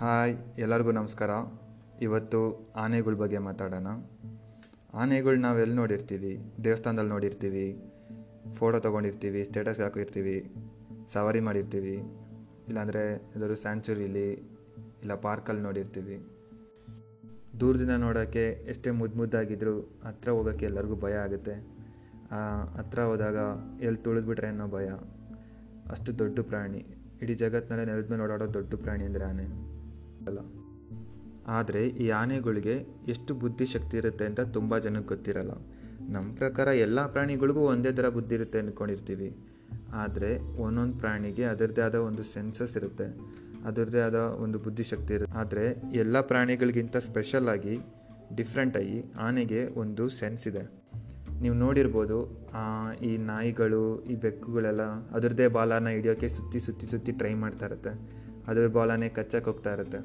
Hi, ಎಲ್ಲರಿಗೂ ನಮಸ್ಕಾರ. ಇವತ್ತು ಆನೆಗಳ ಬಗ್ಗೆ ಮಾತಾಡೋಣ. ಆನೆಗಳು ನಾವು ಎಲ್ಲಿ ನೋಡಿರ್ತೀವಿ? ದೇವಸ್ಥಾನದಲ್ಲಿ ನೋಡಿರ್ತೀವಿ, ಫೋಟೋ ತೊಗೊಂಡಿರ್ತೀವಿ ಸ್ಟೇಟಸ್ ಹಾಕಿರ್ತೀವಿ, ಸವಾರಿ ಮಾಡಿರ್ತೀವಿ, ಇಲ್ಲಾಂದರೆ ಎಲ್ಲರೂ ಸ್ಯಾಂಚುರಿಲಿ ಇಲ್ಲ ಪಾರ್ಕಲ್ಲಿ ನೋಡಿರ್ತೀವಿ. ದೂರದಿಂದ ನೋಡೋಕ್ಕೆ ಎಷ್ಟೇ ಮುದ್ದು ಮುದ್ದಾಗಿದ್ದರೂ ಹತ್ರ ಹೋಗೋಕ್ಕೆ ಎಲ್ಲರಿಗೂ ಭಯ ಆಗುತ್ತೆ. ಹತ್ರ ಹೋದಾಗ ಎಲ್ಲಿ ತುಳಿದ್ಬಿಟ್ರೆ ಅನ್ನೋ ಭಯ. ಅಷ್ಟು ದೊಡ್ಡ ಪ್ರಾಣಿ. ಇಡೀ ಜಗತ್ತಿನಲ್ಲೇ ನೆಲದ ಮೇಲೆ ಓಡಾಡೋ ದೊಡ್ಡ ಪ್ರಾಣಿ ಅಂದರೆ ಆನೆ. ಆದರೆ ಈ ಆನೆಗಳಿಗೆ ಎಷ್ಟು ಬುದ್ಧಿಶಕ್ತಿ ಇರುತ್ತೆ ಅಂತ ತುಂಬ ಜನಕ್ಕೆ ಗೊತ್ತಿರಲ್ಲ. ನಮ್ಮ ಪ್ರಕಾರ ಎಲ್ಲ ಪ್ರಾಣಿಗಳಿಗೂ ಒಂದೇ ಥರ ಬುದ್ಧಿ ಇರುತ್ತೆ ಅಂದ್ಕೊಂಡಿರ್ತೀವಿ ಆದರೆ ಒಂದೊಂದು ಪ್ರಾಣಿಗೆ ಅದರದ್ದೇ ಆದ ಒಂದು ಸೆನ್ಸಸ್ ಇರುತ್ತೆ. ಅದರದ್ದೇ ಆದ ಒಂದು ಬುದ್ಧಿಶಕ್ತಿ ಇರುತ್ತೆ. ಆದರೆ ಎಲ್ಲ ಪ್ರಾಣಿಗಳಿಗಿಂತ ಸ್ಪೆಷಲ್ ಆಗಿ ಡಿಫ್ರೆಂಟಾಗಿ ಆನೆಗೆ ಒಂದು ಸೆನ್ಸ್ ಇದೆ. ನೀವು ನೋಡಿರ್ಬೋದು ಈ ನಾಯಿಗಳು, ಈ ಬೆಕ್ಕುಗಳೆಲ್ಲ ಅದರದ್ದೇ ಬಾಲನ ಹಿಡಿಯೋಕ್ಕೆ ಸುತ್ತಿ ಸುತ್ತಿ ಸುತ್ತಿ ಟ್ರೈ ಮಾಡ್ತಾ ಇರುತ್ತೆ. ಅದ್ರ ಬಾಲನೇ ಕಚ್ಚಕ್ಕೆ ಹೋಗ್ತಾ ಇರುತ್ತೆ.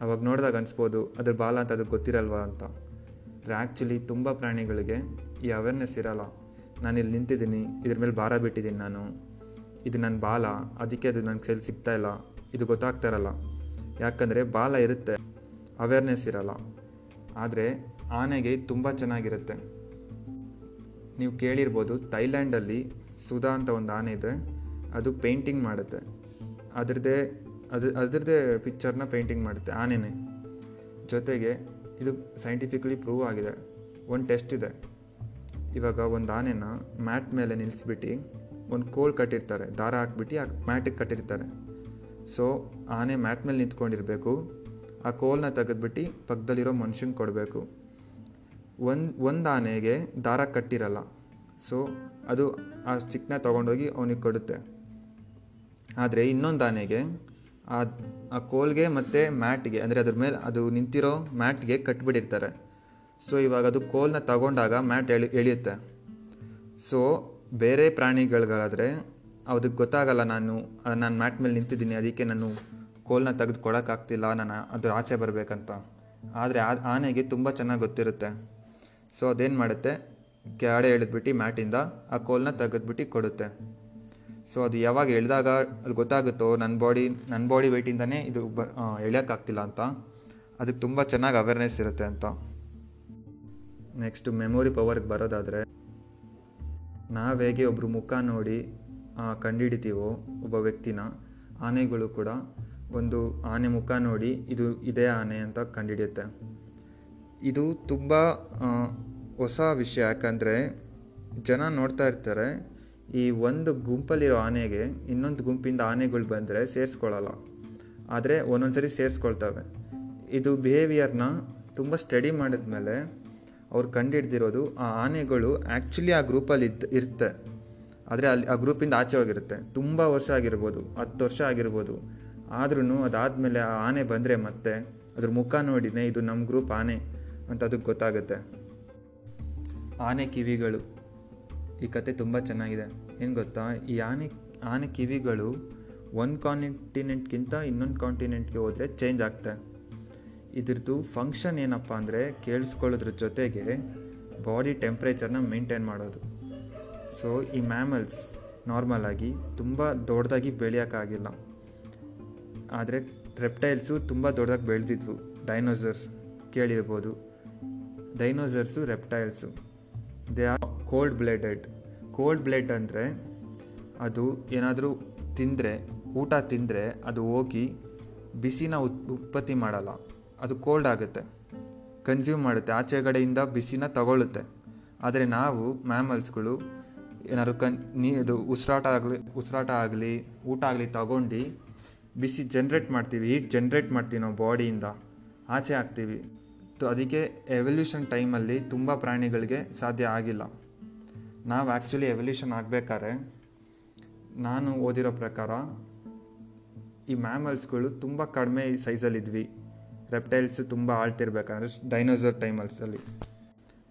ಅವಾಗ ನೋಡಿದಾಗ ಅನಿಸ್ಬೋದು, ಅದ್ರ ಬಾಲ ಅಂತ ಅದಕ್ಕೆ ಗೊತ್ತಿರಲ್ವಾ ಅಂತ. ಆದರೆ ಆ್ಯಕ್ಚುಲಿ ತುಂಬ ಪ್ರಾಣಿಗಳಿಗೆ ಈ ಅವೇರ್ನೆಸ್ ಇರಲ್ಲ. ನಾನು ಇಲ್ಲಿ ನಿಂತಿದ್ದೀನಿ, ಇದ್ರ ಮೇಲೆ ಭಾರ ಬಿಟ್ಟಿದ್ದೀನಿ ನಾನು. ಇದು ನನ್ನ ಬಾಲ, ಅದಕ್ಕೆ ಅದು ನನ್ನ ಕೈಲಿ ಸಿಗ್ತಾ ಇಲ್ಲ. ಇದು ಗೊತ್ತಾಗ್ತಾ ಇರಲ್ಲ. ಯಾಕಂದರೆ ಬಾಲ ಇರುತ್ತೆ ಅವೇರ್ನೆಸ್ ಇರಲ್ಲ. ಆದರೆ ಆನೆಗೆ ತುಂಬ ಚೆನ್ನಾಗಿರುತ್ತೆ. ನೀವು ಕೇಳಿರ್ಬೋದು, ಥೈಲ್ಯಾಂಡಲ್ಲಿ ಸುಧಾ ಅಂತ ಒಂದು ಆನೆ ಇದೆ. ಅದು ಪೇಂಟಿಂಗ್ ಮಾಡುತ್ತೆ. ಅದ್ರದ್ದೇ ಅದು ಅದ್ರದ್ದೇ ಪಿಕ್ಚರ್ನ ಪೇಂಟಿಂಗ್ ಮಾಡುತ್ತೆ, ಆನೆನೇ. ಜೊತೆಗೆ ಇದು ಸೈಂಟಿಫಿಕಲಿ ಪ್ರೂವ್ ಆಗಿದೆ. ಒಂದು ಟೆಸ್ಟ್ ಇದೆ. ಇವಾಗ ಒಂದು ಆನೆನ ಮ್ಯಾಟ್ ಮೇಲೆ ನಿಲ್ಲಿಸ್ಬಿಟ್ಟು ಒಂದು ಕೋಲ್ ಕಟ್ಟಿರ್ತಾರೆ. ದಾರ ಹಾಕ್ಬಿಟ್ಟು, ಆ ಮ್ಯಾಟಿಗೆ ಕಟ್ಟಿರ್ತಾರೆ. ಸೊ ಆನೆ ಮ್ಯಾಟ್ ಮೇಲೆ ನಿಂತ್ಕೊಂಡಿರಬೇಕು. ಆ ಕೋಲ್ನ ತೆಗೆದ್ಬಿಟ್ಟು ಪಕ್ಕದಲ್ಲಿರೋ ಮನುಷ್ಯಂಗೆ ಕೊಡಬೇಕು. ಒಂದು ಒಂದು ಆನೆಗೆ ದಾರ ಕಟ್ಟಿರಲ್ಲ. ಸೊ ಅದು ಆ ಸ್ಟಿಕ್ನ ತೊಗೊಂಡೋಗಿ ಅವನಿಗೆ ಕೊಡುತ್ತೆ. ಆದರೆ ಇನ್ನೊಂದು ಆನೆಗೆ ಆ ಆ ಕೋಲ್ಗೆ ಮತ್ತು ಮ್ಯಾಟ್ಗೆ, ಅಂದರೆ ಅದ್ರ ಮೇಲೆ ಅದು ನಿಂತಿರೋ ಮ್ಯಾಟ್ಗೆ ಕಟ್ಬಿಟ್ಟಿರ್ತಾರೆ. ಸೊ ಇವಾಗ ಅದು ಕೋಲ್ನ ತಗೊಂಡಾಗ ಮ್ಯಾಟ್ ಎಳಿ, ಎಳೆಯುತ್ತೆ. ಸೊ ಬೇರೆ ಪ್ರಾಣಿಗಳಿಗಾದರೆ ಅದಕ್ಕೆ ಗೊತ್ತಾಗಲ್ಲ ನಾನು ನಾನು ಮ್ಯಾಟ್ ಮೇಲೆ ನಿಂತಿದ್ದೀನಿ, ಅದಕ್ಕೆ ನಾನು ಕೋಲ್ನ ತೆಗೆದು ಕೊಡೋಕ್ಕಾಗ್ತಿಲ್ಲ, ನಾನು ಅದ್ರ ಆಚೆ ಬರಬೇಕಂತ. ಆದರೆ ಆ, ಆನೆಗೆ ತುಂಬ ಚೆನ್ನಾಗಿ ಗೊತ್ತಿರುತ್ತೆ. ಸೊ ಅದೇನು ಮಾಡುತ್ತೆ? ಕೆಳಗಡೆ ಎಳೆದ್ಬಿಟ್ಟು ಮ್ಯಾಟಿಂದ ಆ ಕೋಲ್ನ ತೆಗೆದ್ಬಿಟ್ಟು ಕೊಡುತ್ತೆ. ಸೊ ಅದು ಯಾವಾಗ ಎಳೆದಾಗ ಅದು ಗೊತ್ತಾಗುತ್ತೋ ನನ್ನ ಬಾಡಿ ನನ್ನ ಬಾಡಿ ವೆಯ್ಟಿಂದನೇ ಇದು ಬ ಎಳೆಯೋಕ್ಕಾಗ್ತಿಲ್ಲ ಅಂತ. ಅದಕ್ಕೆ ತುಂಬ ಚೆನ್ನಾಗಿ ಅವೇರ್ನೆಸ್ ಇರುತ್ತೆ ಅಂತ. ನೆಕ್ಸ್ಟ್ ಮೆಮೊರಿ ಪವರ್ಗೆ ಬರೋದಾದರೆ, ನಾವು ಹೇಗೆ ಒಬ್ಬರು ಮುಖ ನೋಡಿ ಕಂಡುಹಿಡಿತೀವೋ ಒಬ್ಬ ವ್ಯಕ್ತಿನ, ಆನೆಗಳು ಕೂಡ ಒಂದು ಆನೆ ಮುಖ ನೋಡಿ, ಇದು ಇದೇ ಆನೆ ಅಂತ ಕಂಡುಹಿಡಿಯುತ್ತೆ ಇದು ತುಂಬ ಹೊಸ ವಿಷಯ. ಯಾಕಂದರೆ ಜನ ನೋಡ್ತಾ ಇರ್ತಾರೆ ಈ ಒಂದು ಗುಂಪಲ್ಲಿರೋ ಆನೆಗೆ ಇನ್ನೊಂದು ಗುಂಪಿಂದ ಆನೆಗಳು ಬಂದರೆ ಸೇರಿಸ್ಕೊಳ್ಳಲ್ಲ. ಆದರೆ ಒಂದೊಂದ್ಸರಿ ಸೇರಿಸ್ಕೊಳ್ತವೆ. ಇದು ಬಿಹೇವಿಯರ್ನ ತುಂಬ ಸ್ಟಡಿ ಮಾಡಿದ್ಮೇಲೆ ಅವ್ರು ಕಂಡುಹಿಡ್ದಿರೋದು ಆ ಆನೆಗಳು ಆ್ಯಕ್ಚುಲಿ ಆ ಗ್ರೂಪಲ್ಲಿ ಇದ್ದು, ಇರುತ್ತೆ. ಆದರೆ ಅಲ್ಲಿ ಆ ಗ್ರೂಪಿಂದ ಆಚೆ ಹೋಗಿರುತ್ತೆ. ತುಂಬ ವರ್ಷ ಆಗಿರ್ಬೋದು, ಹತ್ತು ವರ್ಷ ಆಗಿರ್ಬೋದು. ಆದ್ರೂ ಅದಾದಮೇಲೆ ಆ ಆನೆ ಬಂದರೆ ಮತ್ತೆ ಅದ್ರ ಮುಖ ನೋಡಿನೇ ಇದು ನಮ್ಮ ಗ್ರೂಪ್ ಆನೆ ಅಂತ ಅದಕ್ಕೆ ಗೊತ್ತಾಗುತ್ತೆ. ಆನೆ ಕಿವಿಗಳು. ಈ ಕತೆ ತುಂಬ ಚೆನ್ನಾಗಿದೆ. ಏನು ಗೊತ್ತಾ? ಈ ಆನೆ ಆನೆ ಕಿವಿಗಳು ಒಂದು ಕಾಂಟಿನೆಂಟ್ಗಿಂತ ಇನ್ನೊಂದು ಕಾಂಟಿನೆಂಟ್ಗೆ ಹೋದರೆ ಚೇಂಜ್ ಆಗ್ತದೆ ಇದ್ರದ್ದು ಫಂಕ್ಷನ್ ಏನಪ್ಪ ಅಂದರೆ ಕೇಳಿಸ್ಕೊಳ್ಳೋದ್ರ ಜೊತೆಗೆ ಬಾಡಿ ಟೆಂಪ್ರೇಚರ್ನ ಮೇಂಟೈನ್ ಮಾಡೋದು. ಸೊ ಈ ಮ್ಯಾಮಲ್ಸ್ ನಾರ್ಮಲ್ ಆಗಿ ತುಂಬ ದೊಡ್ಡದಾಗಿ ಬೆಳೆಯೋಕ್ಕಾಗಿಲ್ಲ ಆದರೆ ರೆಪ್ಟೈಲ್ಸು ತುಂಬ ದೊಡ್ಡದಾಗಿ ಬೆಳೆದಿದ್ವು. ಡೈನೋಸರ್ಸ್ ಕೇಳಿರ್ಬೋದು. Dinosaurs reptiles they are cold blooded cold blood ಅಂದರೆ ಅದು ಏನಾದರೂ ತಿಂದರೆ, ಊಟ ತಿಂದರೆ ಅದು ಹೋಗಿ ಬಿಸಿನ ಉತ್, ಉತ್ಪತ್ತಿ ಮಾಡಲ್ಲ. ಅದು ಕೋಲ್ಡ್ ಆಗುತ್ತೆ. ಕನ್ಸ್ಯೂಮ್ ಮಾಡುತ್ತೆ. ಆಚೆಗಡೆಯಿಂದ ಬಿಸಿನ ತಗೊಳ್ಳುತ್ತೆ ಆದರೆ ನಾವು ಮ್ಯಾಮಲ್ಸ್ಗಳು ಏನಾದರೂ ಕನ್, ನೀ, ಇದು ಉಸಿರಾಟ ಆಗಲಿ ಉಸಿರಾಟ ಆಗಲಿ, ಊಟ ಆಗಲಿ ತಗೊಂಡು ಬಿಸಿ ಜನ್ರೇಟ್ ಮಾಡ್ತೀವಿ. ಹೀಟ್ ಜನ್ರೇಟ್ ಮಾಡ್ತೀವಿ ನಾವು ಬಾಡಿಯಿಂದ ಆಚೆ ಹಾಕ್ತೀವಿ. ಅದಕ್ಕೆ ಎವಲ್ಯೂಷನ್ ಟೈಮಲ್ಲಿ ತುಂಬ ಪ್ರಾಣಿಗಳಿಗೆ ಸಾಧ್ಯ ಆಗಿಲ್ಲ. ನಾವು ಆ್ಯಕ್ಚುಲಿ ಎವಲ್ಯೂಷನ್ ಆಗಬೇಕಾದ್ರೆ ನಾನು ಓದಿರೋ ಪ್ರಕಾರ ಈ ಮ್ಯಾಮಲ್ಸ್ಗಳು ತುಂಬ ಕಡಿಮೆ ಸೈಜಲ್ಲಿದ್ವಿ ರೆಪ್ಟೈಲ್ಸ್ ತುಂಬ ಆಳ್ತಿರ್ಬೇಕಂದ್ರೆ ಡೈನೋಸರ್ ಟೈಮಲ್ಸಲ್ಲಿ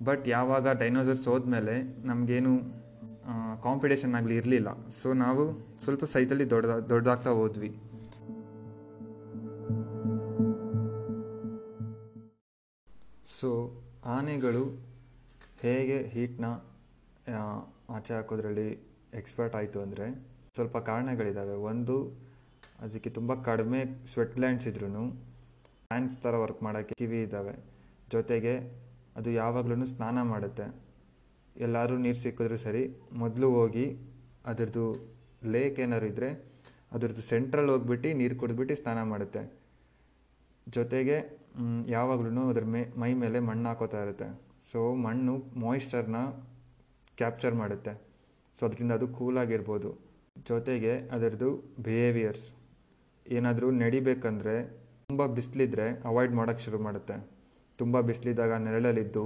ಬಟ್ ಯಾವಾಗ ಡೈನೋಸರ್ಸ್ ಹೋದ್ಮೇಲೆ ನಮಗೇನು ಕಾಂಪಿಟೇಷನ್ ಆಗಲಿ ಇರಲಿಲ್ಲ. ಸೊ ನಾವು ಸ್ವಲ್ಪ ಸೈಜಲ್ಲಿ ದೊಡ್ಡ, ದೊಡ್ಡದಾಗ್ತಾ ಹೋದ್ವಿ. ಸೊ ಆನೆಗಳು ಹೇಗೆ ಹೀಟ್ನ ಆಚೆ ಹಾಕೋದ್ರಲ್ಲಿ ಎಕ್ಸ್ಪರ್ಟ್ ಆಯಿತು ಅಂದರೆ ಸ್ವಲ್ಪ ಕಾರಣಗಳಿದ್ದಾವೆ ಒಂದು, ಅದಕ್ಕೆ ತುಂಬ ಕಡಿಮೆ ಸ್ವೆಟ್ ಲ್ಯಾಂಡ್ಸ್ ಇದ್ರೂ ಫ್ಯಾನ್ಸ್ ಥರ ವರ್ಕ್ ಮಾಡೋಕ್ಕೆ ಕಿವಿ ಇದ್ದಾವೆ ಜೊತೆಗೆ ಅದು ಯಾವಾಗಲೂ ಸ್ನಾನ ಮಾಡುತ್ತೆ. ಎಲ್ಲರೂ ನೀರು ಸಿಕ್ಕಿದ್ರೂ ಸರಿ, ಮೊದಲು ಹೋಗಿ ಅದರದ್ದು ಲೇಕ್ ಏನಾದ್ರು ಇದ್ದರೆ ಅದರದ್ದು ಸೆಂಟ್ರಲ್ಲಿ ಹೋಗ್ಬಿಟ್ಟು ನೀರು ಕುಡಿದ್ಬಿಟ್ಟು ಸ್ನಾನ ಮಾಡುತ್ತೆ. ಜೊತೆಗೆ ಯಾವಾಗಲೂ ಅದ್ರ ಮೇ, ಮೈ ಮೇಲೆ ಮಣ್ಣು ಹಾಕೋತಾ ಇರುತ್ತೆ. ಸೊ ಮಣ್ಣು ಮಾಯಿಶ್ಚರ್ನ ಕ್ಯಾಪ್ಚರ್ ಮಾಡುತ್ತೆ. ಸೊ ಅದರಿಂದ ಅದು ಕೂಲಾಗಿರ್ಬೋದು ಜೊತೆಗೆ ಅದರದ್ದು ಬಿಹೇವಿಯರ್ಸ್ ಏನಾದರೂ ನಡಿಬೇಕಂದ್ರೆ ತುಂಬ ಬಿಸಿಲಿದ್ರೆ ಅವಾಯ್ಡ್ ಮಾಡೋಕ್ಕೆ ಶುರು ಮಾಡುತ್ತೆ. ತುಂಬ ಬಿಸಿಲಿದ್ದಾಗ ನೆರಳಲ್ಲಿದ್ದು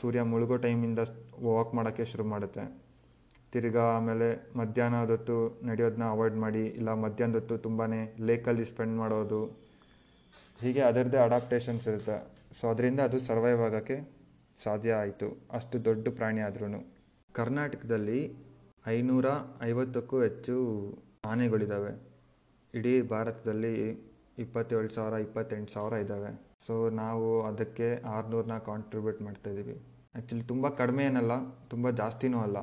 ಸೂರ್ಯ ಮುಳುಗೋ ಟೈಮಿಂದ ವಾಕ್ ಮಾಡೋಕ್ಕೆ ಶುರು ಮಾಡುತ್ತೆ. ತಿರ್ಗಾ ಆಮೇಲೆ ಮಧ್ಯಾಹ್ನದೊತ್ತು ನಡೆಯೋದನ್ನ ಅವಾಯ್ಡ್ ಮಾಡಿ, ಇಲ್ಲ ಮಧ್ಯಾಹ್ನದೊತ್ತು ತುಂಬಾ ಲೇಕಲ್ಲಿ ಸ್ಪೆಂಡ್ ಮಾಡೋದು. ಹೀಗೆ ಅದರದ್ದೇ ಅಡಾಪ್ಟೇಷನ್ಸ್ ಇರುತ್ತೆ. ಸೊ ಅದರಿಂದ ಅದು ಸರ್ವೈವ್ ಆಗೋಕ್ಕೆ ಸಾಧ್ಯ ಆಯಿತು. ಅಷ್ಟು ದೊಡ್ಡ ಪ್ರಾಣಿ ಆದ್ರೂ ಕರ್ನಾಟಕದಲ್ಲಿ ಐನೂರ ಐವತ್ತಕ್ಕೂ ಹೆಚ್ಚು ಆನೆಗಳಿದ್ದಾವೆ ಇಡೀ ಭಾರತದಲ್ಲಿ ಇಪ್ಪತ್ತೇಳು ಸಾವಿರ, ಇಪ್ಪತ್ತೆಂಟು ಸಾವಿರ ಇದ್ದಾವೆ ಸೊ ನಾವು ಅದಕ್ಕೆ ಆರುನೂರನ್ನ ಕಾಂಟ್ರಿಬ್ಯೂಟ್ ಮಾಡ್ತಾಯಿದ್ದೀವಿ ಆ್ಯಕ್ಚುಲಿ ತುಂಬ ಕಡಿಮೆ ಏನಲ್ಲ, ತುಂಬ ಜಾಸ್ತಿನೂ ಅಲ್ಲ.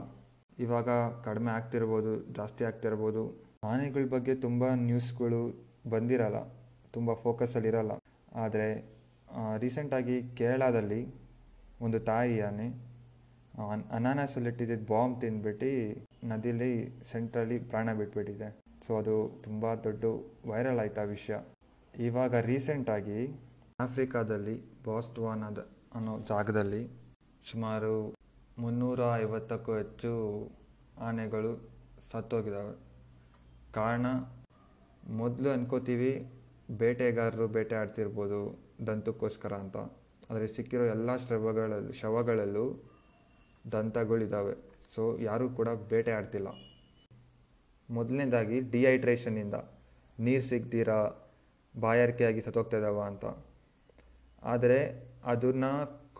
ಇವಾಗ ಕಡಿಮೆ ಆಗ್ತಿರ್ಬೋದು, ಜಾಸ್ತಿ ಆಗ್ತಿರ್ಬೋದು. ಆನೆಗಳ ಬಗ್ಗೆ ತುಂಬ ನ್ಯೂಸ್ಗಳು ಬಂದಿರಲ್ಲ, ತುಂಬ ಫೋಕಸಲ್ಲಿರಲ್ಲ ಆದರೆ ರೀಸೆಂಟಾಗಿ ಕೇರಳದಲ್ಲಿ ಒಂದು ತಾಯಿ ಆನೆ. ಅನಾನಸಲ್ಲಿಟ್ಟಿದ್ದ ಬಾಂಬ್ ತಿಂದ್ಬಿಟ್ಟು ನದಿಲಿ ಸೆಂಟ್ರಲ್ಲಿ ಪ್ರಾಣ ಬಿಟ್ಬಿಟ್ಟಿದೆ. ಸೊ, ಅದು ತುಂಬ ದೊಡ್ಡ ವೈರಲ್ ಆಯ್ತು ಆ ವಿಷಯ. ಇವಾಗ ರೀಸೆಂಟಾಗಿ ಆಫ್ರಿಕಾದಲ್ಲಿ ಬಾಸ್ಟ್ವಾನದ ಅನ್ನೋ ಜಾಗದಲ್ಲಿ ಸುಮಾರು ಮುನ್ನೂರ ಐವತ್ತಕ್ಕೂ ಹೆಚ್ಚು ಆನೆಗಳು ಸತ್ತೋಗಿದ್ದಾವೆ. ಕಾರಣ, ಮೊದಲು ಅನ್ಕೋತೀವಿ, ಬೇಟೆಗಾರರು ಬೇಟೆ ಆಡ್ತಿರ್ಬೋದು ದಂತಕ್ಕೋಸ್ಕರ ಅಂತ. ಆದರೆ ಸಿಕ್ಕಿರೋ ಎಲ್ಲ ಶವಗಳಲ್ಲಿ ಶವಗಳಲ್ಲೂ ದಂತಗಳಿದ್ದಾವೆ ಸೊ ಯಾರೂ ಕೂಡ ಬೇಟೆ ಆಡ್ತಿಲ್ಲ. ಮೊದಲನೇದಾಗಿ ಡಿಹೈಡ್ರೇಷನ್ನಿಂದ ನೀರು ಸಿಗ್ತೀರಾ? ಬಾಯಾರಿಕೆಯಾಗಿ ಸತ್ತೋಗ್ತಾ ಇದ್ದಾವ ಅಂತ. ಆದರೆ ಅದನ್ನು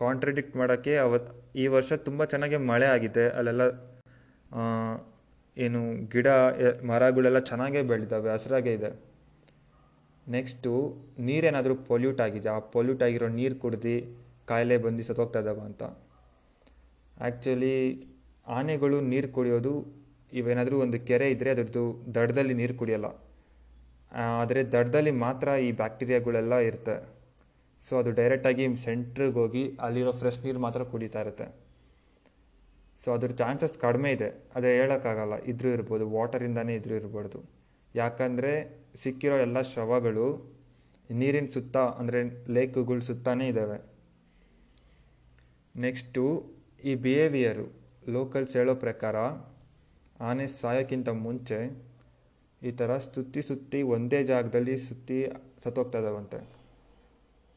ಕಾಂಟ್ರಡಿಕ್ಟ್ ಮಾಡೋಕ್ಕೆ ಅವತ್ತು ಈ ವರ್ಷ ತುಂಬ ಚೆನ್ನಾಗಿ ಮಳೆ ಆಗಿದೆ. ಅಲ್ಲೆಲ್ಲ ಏನು ಗಿಡ ಮರಗಳೆಲ್ಲ ಚೆನ್ನಾಗೇ ಬೆಳೀತಾವೆ, ಹಸಿರಾಗೇ ಇದೆ. ನೆಕ್ಸ್ಟು ನೀರೇನಾದರೂ ಪೊಲ್ಯೂಟ್ ಆಗಿದೆ ಆ ಪೊಲ್ಯೂಟ್ ಆಗಿರೋ ನೀರು ಕುಡ್ದು ಕಾಯಿಲೆ ಬಂದು ಸತ್ತೋಗ್ತಾ ಇದ್ದಾವ ಅಂತ. ಆ್ಯಕ್ಚುಲಿ ಆನೆಗಳು ನೀರು ಕುಡಿಯೋದು ಇವೇನಾದರೂ ಒಂದು ಕೆರೆ ಇದ್ದರೆ ಅದರದ್ದು ದಡದಲ್ಲಿ ನೀರು ಕುಡಿಯೋಲ್ಲ. ಆದರೆ ದಡದಲ್ಲಿ ಮಾತ್ರ ಈ ಬ್ಯಾಕ್ಟೀರಿಯಾಗಳೆಲ್ಲ ಇರುತ್ತೆ. ಸೊ ಅದು ಡೈರೆಕ್ಟಾಗಿ ಸೆಂಟ್ರಿಗೆ ಹೋಗಿ ಅಲ್ಲಿರೋ ಫ್ರೆಶ್ ನೀರು ಮಾತ್ರ ಕುಡಿತಾ ಇರುತ್ತೆ. ಸೊ ಅದ್ರ ಚಾನ್ಸಸ್ ಕಡಿಮೆ ಇದೆ. ಅದೇ ಹೇಳೋಕ್ಕಾಗಲ್ಲ. ಇದ್ರೂ ಇರ್ಬೋದು, ವಾಟರಿಂದನೇ ಇದ್ರೂ ಇರ್ಬಾರ್ದು. ಯಾಕಂದರೆ ಸಿಕ್ಕಿರೋ ಎಲ್ಲ ಶವಗಳು ನೀರಿನ ಸುತ್ತ, ಅಂದರೆ ಲೇಕ್ಗಳ ಸುತ್ತಾನೇ ಇದ್ದಾವೆ ನೆಕ್ಸ್ಟು ಈ ಬಿಹೇವಿಯರು ಲೋಕಲ್ಸ್ ಹೇಳೋ ಪ್ರಕಾರ ಆನೆ ಸಾಯೋಕ್ಕಿಂತ ಮುಂಚೆ ಈ ಥರ ಸುತ್ತಿ ಸುತ್ತಿ ಒಂದೇ ಜಾಗದಲ್ಲಿ ಸುತ್ತಿ ಸತ್ತೋಗ್ತಾ ಇದ್ದಾವಂತೆ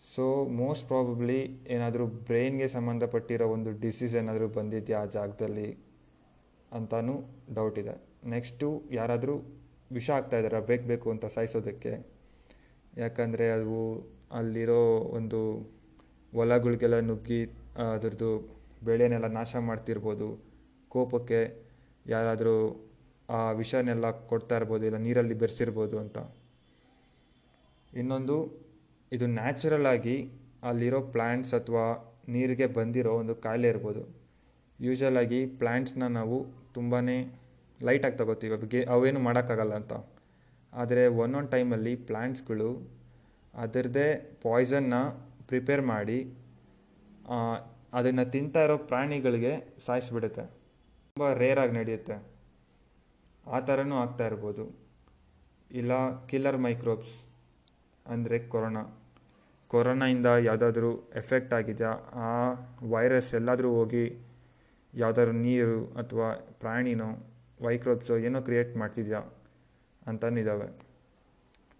ಸೊ ಮೋಸ್ಟ್ ಪ್ರಾಬಬ್ಲಿ ಏನಾದರೂ ಬ್ರೈನ್ಗೆ ಸಂಬಂಧಪಟ್ಟಿರೋ ಒಂದು ಡಿಸೀಸ್ ಏನಾದರೂ ಬಂದಿದೆಯಾ ಆ ಜಾಗದಲ್ಲಿ ಅಂತಲೂ ಡೌಟ್ ಇದೆ. ನೆಕ್ಸ್ಟು ಯಾರಾದರೂ ವಿಷ ಆಗ್ತಾ ಇದ್ದಾರೆ ಬೇಕು ಬೇಕು ಅಂತ ಸಾಯಿಸೋದಕ್ಕೆ. ಯಾಕಂದರೆ ಅದು ಅಲ್ಲಿರೋ ಒಂದು ಹೊಲಗಳಿಗೆಲ್ಲ ನುಗ್ಗಿ ಅದರದ್ದು ಬೆಳೆನೆಲ್ಲ ನಾಶ ಮಾಡ್ತಿರ್ಬೋದು. ಕೋಪಕ್ಕೆ ಯಾರಾದರೂ ಆ ವಿಷನೆಲ್ಲ ಕೊಡ್ತಾ ಇರ್ಬೋದು, ಇಲ್ಲ ನೀರಲ್ಲಿ ಬೆರೆಸಿರ್ಬೋದು ಅಂತ. ಇನ್ನೊಂದು, ಇದು ನ್ಯಾಚುರಲ್ ಆಗಿ ಅಲ್ಲಿರೋ ಪ್ಲ್ಯಾಂಟ್ಸ್ ಅಥವಾ ನೀರಿಗೆ ಬಂದಿರೋ ಒಂದು ಕಾಯಿಲೆ ಇರ್ಬೋದು. ಆಗಿ ಪ್ಲ್ಯಾಂಟ್ಸ್ನ ನಾವು ತುಂಬಾ ಲೈಟಾಗಿ ತಗೋತೀವಿ. ಅವೇನು ಮಾಡೋಕ್ಕಾಗಲ್ಲ ಅಂತ. ಆದರೆ ಒಂದೊಂದು ಟೈಮಲ್ಲಿ ಪ್ಲ್ಯಾಂಟ್ಸ್ಗಳು ಅದರದ್ದೇ ಪಾಯ್ಸನ್ನ ಪ್ರಿಪೇರ್ ಮಾಡಿ ಅದನ್ನು ತಿಂತಾ ಇರೋ ಪ್ರಾಣಿಗಳಿಗೆ ಸಾಯಿಸ್ಬಿಡುತ್ತೆ. ತುಂಬ ರೇರಾಗಿ ನಡೆಯುತ್ತೆ. ಆ ಥರನೂ ಆಗ್ತಾ ಇರ್ಬೋದು. ಇಲ್ಲ ಕಿಲ್ಲರ್ ಮೈಕ್ರೋಬ್ಸ್ ಅಂದರೆ ಕೊರೋನಾ ಕೊರೋನಾಯಿಂದ ಯಾವುದಾದ್ರೂ ಎಫೆಕ್ಟ್ ಆಗಿದೆಯಾ? ಆ ವೈರಸ್ ಎಲ್ಲಾದರೂ ಹೋಗಿ ಯಾವುದಾದ್ರು ನೀರು ಅಥವಾ ಪ್ರಾಣಿನೋ ಮೈಕ್ರೋಬ್ಸೋ ಏನೋ ಕ್ರಿಯೇಟ್ ಮಾಡ್ತಿದ್ಯಾ ಅಂತನಿದ್ದಾವೆ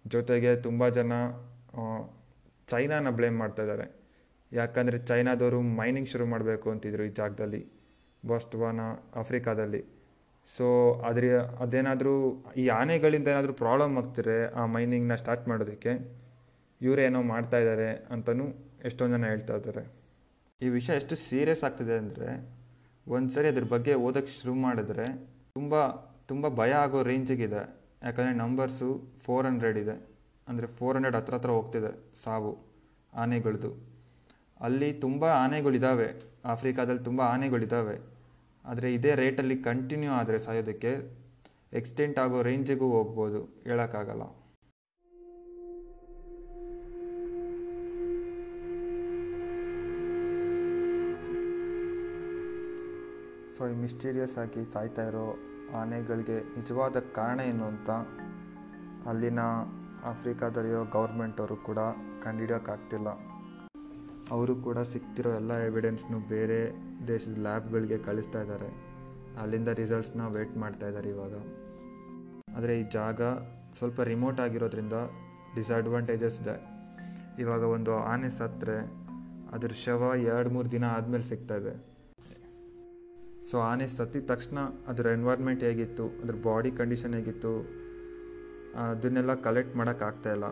ಜೊತೆಗೆ ತುಂಬ ಜನ ಚೈನಾನ ಬ್ಲೇಮ್ ಮಾಡ್ತಾ ಇದ್ದಾರೆ. ಯಾಕಂದರೆ ಚೈನಾದವರು ಮೈನಿಂಗ್ ಶುರು ಮಾಡಬೇಕು ಅಂತಿದ್ರು ಈ ಜಾಗದಲ್ಲಿ ಬಾಸ್ಟ್ವಾನ ಆಫ್ರಿಕಾದಲ್ಲಿ. ಸೊ ಅದ್ರ, ಅದೇನಾದರೂ, ಈ ಆನೆಗಳಿಂದ ಏನಾದರೂ ಪ್ರಾಬ್ಲಮ್ ಆಗ್ತಿದ್ರೆ ಆ ಮೈನಿಂಗ್ನ ಸ್ಟಾರ್ಟ್ ಮಾಡೋದಕ್ಕೆ ಇವರೇನೋ ಮಾಡ್ತಾ ಇದ್ದಾರೆ ಅಂತಲೂ ಎಷ್ಟೊಂದು ಜನ ಹೇಳ್ತಾ ಇದ್ದಾರೆ. ಈ ವಿಷಯ ಎಷ್ಟು ಸೀರಿಯಸ್ ಆಗ್ತಿದೆ ಅಂದರೆ ಒಂದು ಸರಿ ಅದ್ರ ಬಗ್ಗೆ ಓದೋಕ್ಕೆ ಶುರು ಮಾಡಿದ್ರೆ ತುಂಬ ತುಂಬ ಭಯ ಆಗೋ ರೇಂಜಿಗಿದೆ ಯಾಕಂದರೆ ನಂಬರ್ಸು ಫೋರ್ ಹಂಡ್ರೆಡ್ ಇದೆ. ಅಂದರೆ ಫೋರ್ ಹಂಡ್ರೆಡ್ ಹತ್ರ ಹತ್ರ ಹೋಗ್ತಿದೆ ಸಾವು ಆನೆಗಳದ್ದು ಅಲ್ಲಿ ತುಂಬ ಆನೆಗಳಿದ್ದಾವೆ ಆಫ್ರಿಕಾದಲ್ಲಿ ತುಂಬ ಆನೆಗಳಿದ್ದಾವೆ ಆದರೆ ಇದೇ ರೇಟಲ್ಲಿ ಕಂಟಿನ್ಯೂ ಆದರೆ ಸಾಯೋದಕ್ಕೆ ಎಕ್ಸ್ಟೆಂಟ್ ಆಗೋ ರೇಂಜಿಗೂ ಹೋಗ್ಬೋದು. ಹೇಳೋಕ್ಕಾಗಲ್ಲ. ಸೊ ಈ ಮಿಸ್ಟೀರಿಯಸ್ ಆಗಿ ಸಾಯ್ತಾ ಇರೋ ಆನೆಗಳಿಗೆ ನಿಜವಾದ ಕಾರಣ ಏನು ಅಂತ ಅಲ್ಲಿನ ಆಫ್ರಿಕಾದಲ್ಲಿರೋ ಗೌರ್ಮೆಂಟ್ ಅವರು ಕೂಡ ಕಂಡುಹಿಡಿಯೋಕ್ಕಾಗ್ತಿಲ್ಲ ಅವರು ಕೂಡ ಸಿಗ್ತಿರೋ ಎಲ್ಲ ಎವಿಡೆನ್ಸ್ನು ಬೇರೆ ದೇಶದ ಲ್ಯಾಬ್ಗಳಿಗೆ ಕಳಿಸ್ತಾ ಇದ್ದಾರೆ. ಅಲ್ಲಿಂದ ರಿಸಲ್ಟ್ಸ್ನ ವೇಟ್ ಮಾಡ್ತಾ ಇದ್ದಾರೆ ಇವಾಗ. ಆದರೆ ಈ ಜಾಗ ಸ್ವಲ್ಪ ರಿಮೋಟ್ ಆಗಿರೋದ್ರಿಂದ ಡಿಸ್ಅಡ್ವಾಂಟೇಜಸ್ ಇದೆ. ಇವಾಗ ಒಂದು ಆನೆ ಸತ್ತರೆ, ಅದ್ರ ಶವ ಎರಡು ಮೂರು ದಿನ ಆದಮೇಲೆ ಸಿಗ್ತಾ ಇದೆ. ಸೊ ಆನೆ ಸತ್ತಿದ ತಕ್ಷಣ ಅದರ ಎನ್ವೈರ್ಮೆಂಟ್ ಹೇಗಿತ್ತು, ಅದ್ರ ಬಾಡಿ ಕಂಡೀಷನ್ ಹೇಗಿತ್ತು, ಅದನ್ನೆಲ್ಲ ಕಲೆಕ್ಟ್ ಮಾಡೋಕ್ಕಾಗ್ತಾ ಇಲ್ಲ.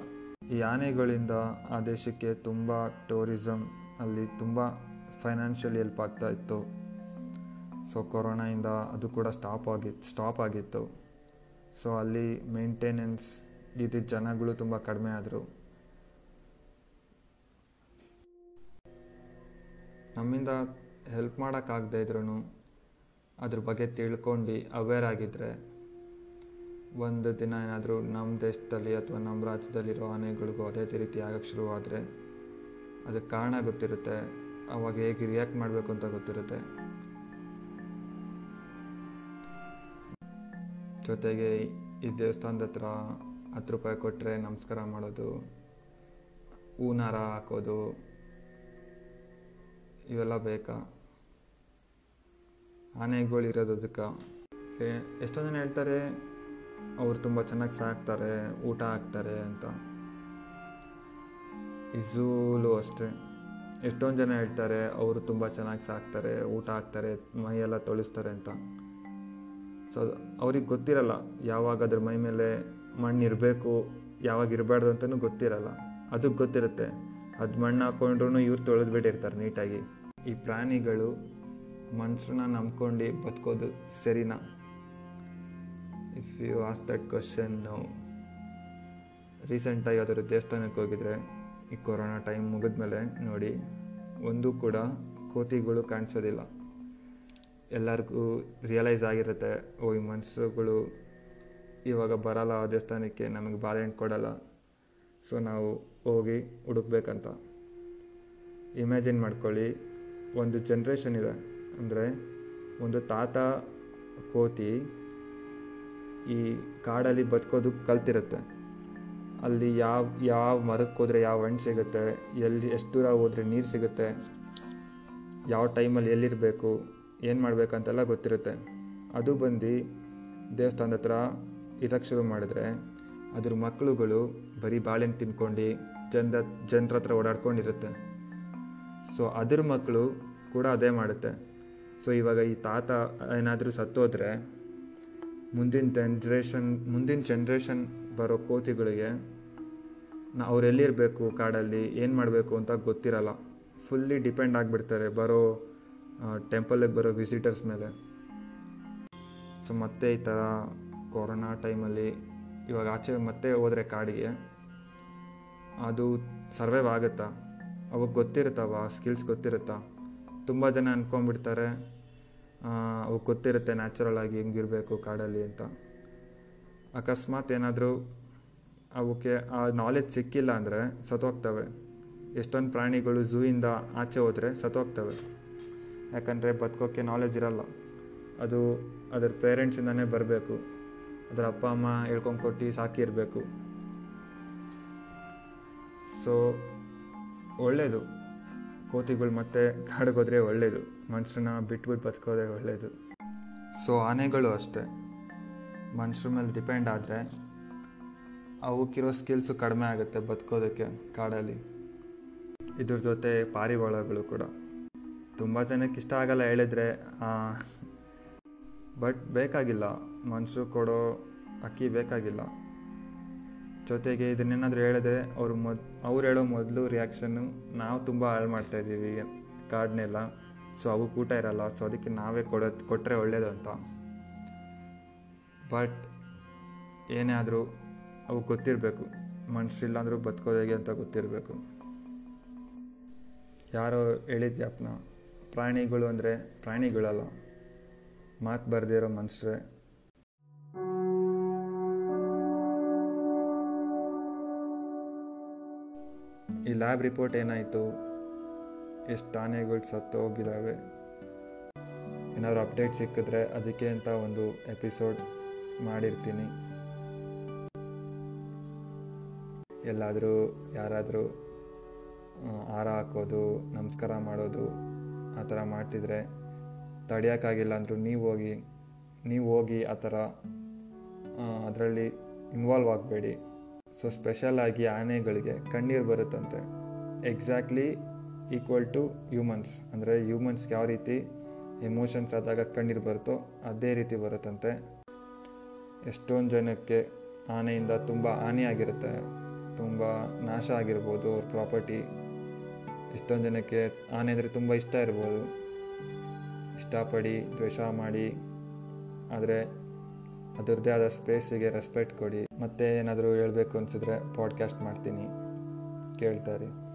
ಈ ಆನೆಗಳಿಂದ ಆ ದೇಶಕ್ಕೆ ತುಂಬ ಟೂರಿಸಮ್ ಅಲ್ಲಿ ತುಂಬ ಫೈನಾನ್ಷಿಯಲಿ ಹೆಲ್ಪ್ ಆಗ್ತಾ ಇತ್ತು. ಸೊ ಕೊರೋನಾಯಿಂದ ಅದು ಕೂಡ ಸ್ಟಾಪ್ ಆಗಿತ್ತು ಸ್ಟಾಪ್ ಆಗಿತ್ತು. ಸೊ ಅಲ್ಲಿ ಮೇಂಟೆನೆನ್ಸ್ ಇದ್ದಿದ್ದ ಜನಗಳು ತುಂಬ ಕಡಿಮೆ ಆದರು. ನಮ್ಮಿಂದ ಹೆಲ್ಪ್ ಮಾಡೋಕ್ಕಾಗದೇ ಇದ್ರೂ ಅದ್ರ ಬಗ್ಗೆ ತಿಳ್ಕೊಂಡು ಅವೇರ್ ಆಗಿದ್ದರೆ ಒಂದು ದಿನ ಏನಾದರೂ ನಮ್ಮ ದೇಶದಲ್ಲಿ ಅಥವಾ ನಮ್ಮ ರಾಜ್ಯದಲ್ಲಿರೋ ಆನೆಗಳಿಗೂ ಅದೇ ರೀತಿ ಆಗಕ್ಕೆ ಶುರುವಾದರೆ ಅದಕ್ಕೆ ಕಾರಣ ಗೊತ್ತಿರುತ್ತೆ. ಅವಾಗ ಹೇಗೆ ರಿಯಾಕ್ಟ್ ಮಾಡಬೇಕು ಅಂತ ಗೊತ್ತಿರುತ್ತೆ. ಜೊತೆಗೆ ಈ ದೇವಸ್ಥಾನದ ಹತ್ರ ಹತ್ತು ರೂಪಾಯಿ ಕೊಟ್ಟರೆ ನಮಸ್ಕಾರ ಮಾಡೋದು, ಹೂನಾರ ಹಾಕೋದು, ಇವೆಲ್ಲ ಬೇಕಾ? ಆನೆಗಳಿರೋದು ಅದಕ್ಕೆ ಎಷ್ಟೊಂದು ಜನ ಹೇಳ್ತಾರೆ, ಅವ್ರು ತುಂಬ ಚೆನ್ನಾಗಿ ಸಾಕ್ತಾರೆ, ಊಟ ಹಾಕ್ತಾರೆ ಅಂತ. ಇಝೂಲು ಝೂಲು ಅಷ್ಟೇ. ಎಷ್ಟೊಂದು ಜನ ಹೇಳ್ತಾರೆ, ಅವರು ತುಂಬ ಚೆನ್ನಾಗಿ ಸಾಕ್ತಾರೆ, ಊಟ ಹಾಕ್ತಾರೆ, ಮೈಯೆಲ್ಲ ತೊಳಿಸ್ತಾರೆ ಅಂತ. ಸೊ ಅವ್ರಿಗೆ ಗೊತ್ತಿರಲ್ಲ ಯಾವಾಗ ಅದ್ರ ಮೈ ಮೇಲೆ ಮಣ್ಣು ಇರಬೇಕು ಯಾವಾಗ ಇರಬಾರ್ದು ಅಂತಲೂ ಗೊತ್ತಿರಲ್ಲ. ಅದಕ್ಕೆ ಗೊತ್ತಿರುತ್ತೆ. ಅದು ಮಣ್ಣು ಹಾಕೊಂಡ್ರು ಇವ್ರು ತೊಳೆದ್ಬಿಟ್ಟಿರ್ತಾರೆ ನೀಟಾಗಿ. ಈ ಪ್ರಾಣಿಗಳು ಮನುಷ್ಯನ ನಂಬ್ಕೊಂಡು ಬದುಕೋದು ಸರಿನಾ? If you ask that question ನಾವು ರೀಸೆಂಟಾಗಿ ಯಾವುದಾದ್ರು ದೇವಸ್ಥಾನಕ್ಕೆ ಹೋಗಿದ್ರೆ ಈ ಕೊರೋನಾ ಟೈಮ್ ಮುಗಿದ್ಮೇಲೆ ನೋಡಿ, ಒಂದು ಕೂಡ ಕೋತಿಗಳು ಕಾಣಿಸೋದಿಲ್ಲ. ಎಲ್ಲರಿಗೂ ರಿಯಲೈಸ್ ಆಗಿರುತ್ತೆ, ಓ, ಈ ಮನುಷ್ಯರುಗಳು ಇವಾಗ ಬರಲ್ಲ, ಆ ದೇವಸ್ಥಾನಕ್ಕೆ ನಮಗೆ ಬಾಳೆಹಣ್ಣು ಕೊಡಲ್ಲ. ಸೊ ನಾವು ಹೋಗಿ ಹುಡುಕ್ಬೇಕಂತ. ಇಮ್ಯಾಜಿನ್ ಮಾಡ್ಕೊಳ್ಳಿ, ಒಂದು ಜನ್ರೇಷನ್ ಇದೆ. ಅಂದರೆ ಒಂದು ತಾತ ಕೋತಿ ಈ ಕಾಡಲ್ಲಿ ಬದುಕೋದು ಕಲ್ತಿರುತ್ತೆ. ಅಲ್ಲಿ ಯಾವ ಯಾವ ಮರಕ್ಕೆ ಹೋದರೆ ಯಾವ ಹಣ್ಣು ಸಿಗುತ್ತೆ, ಎಲ್ಲಿ ಎಷ್ಟು ದೂರ ಹೋದರೆ ನೀರು ಸಿಗುತ್ತೆ, ಯಾವ ಟೈಮಲ್ಲಿ ಎಲ್ಲಿರಬೇಕು, ಏನು ಮಾಡಬೇಕಂತೆಲ್ಲ ಗೊತ್ತಿರುತ್ತೆ. ಅದು ಬಂದು ದೇವಸ್ಥಾನದ ಹತ್ರ ಇರಕ್ಕೆ ಶುರು ಮಾಡಿದ್ರೆ ಅದ್ರ ಮಕ್ಕಳುಗಳು ಬರೀ ಬಾಳೆಹಣ್ಣು ತಿನ್ಕೊಂಡು ಜನದ ಜನರ ಹತ್ರ ಓಡಾಡ್ಕೊಂಡಿರುತ್ತೆ. ಸೊ ಅದ್ರ ಮಕ್ಕಳು ಕೂಡ ಅದೇ ಮಾಡುತ್ತೆ. ಸೊ ಇವಾಗ ಈ ತಾತ ಏನಾದರೂ ಸತ್ತೋದ್ರೆ ಮುಂದಿನ ಜನ್ರೇಷನ್ ಮುಂದಿನ ಜನ್ರೇಷನ್ ಬರೋ ಕೋತಿಗಳಿಗೆ ನಾ ಅವ್ರು ಎಲ್ಲಿರಬೇಕು ಕಾಡಲ್ಲಿ, ಏನು ಮಾಡಬೇಕು ಅಂತ ಗೊತ್ತಿರಲ್ಲ. ಫುಲ್ಲಿ ಡಿಪೆಂಡ್ ಆಗಿಬಿಡ್ತಾರೆ ಬರೋ ಟೆಂಪಲ್ಗೆ ಬರೋ ವಿಸಿಟರ್ಸ್ ಮೇಲೆ. ಸೊ ಮತ್ತೆ ಈ ಥರ ಕೊರೋನಾ ಟೈಮಲ್ಲಿ ಇವಾಗ ಆಚೆ ಮತ್ತೆ ಹೋದರೆ ಕಾಡಿಗೆ, ಅದು ಸರ್ವೈವ್ ಆಗುತ್ತಾ? ಅವಾಗ ಗೊತ್ತಿರುತ್ತವ? ಸ್ಕಿಲ್ಸ್ ಗೊತ್ತಿರುತ್ತಾ? ತುಂಬ ಜನ ಅಂದ್ಕೊಂಡ್ಬಿಡ್ತಾರೆ ಅವಾಗ ಗೊತ್ತಿರುತ್ತೆ ನ್ಯಾಚುರಲ್ ಆಗಿ ಹೆಂಗಿರಬೇಕು ಕಾಡಲ್ಲಿ ಅಂತ. ಅಕಸ್ಮಾತ್ ಏನಾದರೂ ಅವಕ್ಕೆ ಆ ನಾಲೆಜ್ ಸಿಕ್ಕಿಲ್ಲ ಅಂದರೆ ಸತ್ತೋಗ್ತವೆ. ಎಷ್ಟೊಂದು ಪ್ರಾಣಿಗಳು ಝೂಯಿಂದ ಆಚೆ ಹೋದರೆ ಸತ್ತೋಗ್ತವೆ. ಯಾಕಂದರೆ ಬದುಕೋಕ್ಕೆ ನಾಲೆಜ್ ಇರಲ್ಲ. ಅದು ಅದರ ಪೇರೆಂಟ್ಸಿಂದನೇ ಬರಬೇಕು. ಅದರ ಅಪ್ಪ, ಅಮ್ಮ ಹೇಳ್ಕೊಂಡು ಕೊಟ್ಟು ಸಾಕಿರಬೇಕು ಸೊ ಒಳ್ಳೆಯದು ಕೋತಿಗಳು ಮತ್ತೆ ಕಾಡಿಗೋದ್ರೆ ಒಳ್ಳೆಯದು ಮನುಷ್ಯನ ಬಿಟ್ಬಿಟ್ಟು ಬದುಕೋದೇ ಒಳ್ಳೆಯದು ಸೊ ಆನೆಗಳು ಅಷ್ಟೇ. ಮನುಷ್ಯರ ಮೇಲೆ ಡಿಪೆಂಡ್ ಆದರೆ ಅವಕ್ಕಿರೋ ಸ್ಕಿಲ್ಸು ಕಡಿಮೆ ಆಗುತ್ತೆ ಬದುಕೋದಕ್ಕೆ ಕಾಡಲ್ಲಿ. ಇದ್ರ ಜೊತೆ ಪಾರಿವಾಳಗಳು ಕೂಡ. ತುಂಬ ಜನಕ್ಕೆ ಇಷ್ಟ ಆಗಲ್ಲ ಹೇಳಿದ್ರೆ ಬಟ್ ಬೇಕಾಗಿಲ್ಲ. ಮನುಷ್ಯರು ಕೊಡೋ ಅಕ್ಕಿ ಬೇಕಾಗಿಲ್ಲ. ಜೊತೆಗೆ ಇದನ್ನೇನಾದರೂ ಹೇಳಿದ್ರೆ ಅವ್ರು ಮೊದ್ ಅವ್ರು ಹೇಳೋ ಮೊದಲು ರಿಯಾಕ್ಷನ್ನು ನಾವು ತುಂಬ ಹಾಳು ಮಾಡ್ತಾಯಿದ್ದೀವಿ ಕಾರ್ಡ್ನೆಲ್ಲ ಸೊ ಅವು ಊಟ ಇರಲ್ಲ. ಸೊ ಅದಕ್ಕೆ ನಾವೇ ಕೊಡೋದು ಕೊಟ್ಟರೆ ಒಳ್ಳೇದು ಅಂತ. ಬಟ್ ಏನೇ ಆದರೂ ಅವು ಗೊತ್ತಿರಬೇಕು. ಮನುಷ್ಯರಿಲ್ಲಾಂದರೂ ಬದುಕೋದು ಹೇಗೆ ಅಂತ ಗೊತ್ತಿರಬೇಕು. ಯಾರೋ ಹೇಳಿದ್ಯಾಪ್ನ ಪ್ರಾಣಿಗಳು ಅಂದರೆ ಪ್ರಾಣಿಗಳಲ್ಲ. ಮಾತು ಬರೆದಿರೋ ಮನುಷ್ಯರೇ. ಈ ಲ್ಯಾಬ್ ರಿಪೋರ್ಟ್ ಏನಾಯಿತು? ಎಷ್ಟು ಆನೆಗಳು ಸತ್ತು ಹೋಗಿದ್ದಾವೆ? ಏನಾದ್ರು ಅಪ್ಡೇಟ್ ಸಿಕ್ಕಿದ್ರೆ ಅದಕ್ಕೆ ಅಂತ ಒಂದು ಎಪಿಸೋಡ್ ಮಾಡಿರ್ತೀನಿ. ಎಲ್ಲಾದರೂ ಯಾರಾದರೂ ಹಾರ ಹಾಕೋದು, ನಮಸ್ಕಾರ ಮಾಡೋದು, ಆ ಥರ ಮಾಡ್ತಿದ್ರೆ ತಡೆಯೋಕ್ಕಾಗಿಲ್ಲ ಅಂದರೂ ನೀವು ಹೋಗಿ ನೀವು ಹೋಗಿ ಆ ಥರ ಅದರಲ್ಲಿ ಇನ್ವಾಲ್ವ್ ಆಗಬೇಡಿ. ಸೊ ಸ್ಪೆಷಲಾಗಿ ಆನೆಗಳಿಗೆ ಕಣ್ಣೀರು ಬರುತ್ತಂತೆ. ಎಕ್ಸಾಕ್ಟ್ಲಿ ಈಕ್ವಲ್ ಟು ಹ್ಯೂಮನ್ಸ್ ಅಂದರೆ ಹ್ಯೂಮನ್ಸ್ಗೆ ಯಾವ ರೀತಿ ಎಮೋಷನ್ಸ್ ಆದಾಗ ಕಣ್ಣೀರು ಬರುತ್ತೋ ಅದೇ ರೀತಿ ಬರುತ್ತಂತೆ. ಎಷ್ಟೊಂದು ಜನಕ್ಕೆ ಆನೆಯಿಂದ ತುಂಬ ಹಾನಿಯಾಗಿರುತ್ತೆ ತುಂಬ ನಾಶ ಆಗಿರ್ಬೋದು ಅವ್ರ ಪ್ರಾಪರ್ಟಿ ಎಷ್ಟೊಂದು ಜನಕ್ಕೆ ಆನೆ ಅಂದರೆ ತುಂಬ ಇಷ್ಟ ಇರ್ಬೋದು. ಇಷ್ಟಪಡಿ ದ್ವೇಷ ಮಾಡಿ, ಆದರೆ ಅದರದ್ದೇ ಆದ ಸ್ಪೇಸಿಗೆ ರೆಸ್ಪೆಕ್ಟ್ ಕೊಡಿ. ಮತ್ತೆ ಏನಾದರೂ ಹೇಳಬೇಕು ಅನಿಸಿದ್ರೆ ಪಾಡ್ಕಾಸ್ಟ್ ಮಾಡ್ತೀನಿ. ಕೇಳ್ತಾರೆ.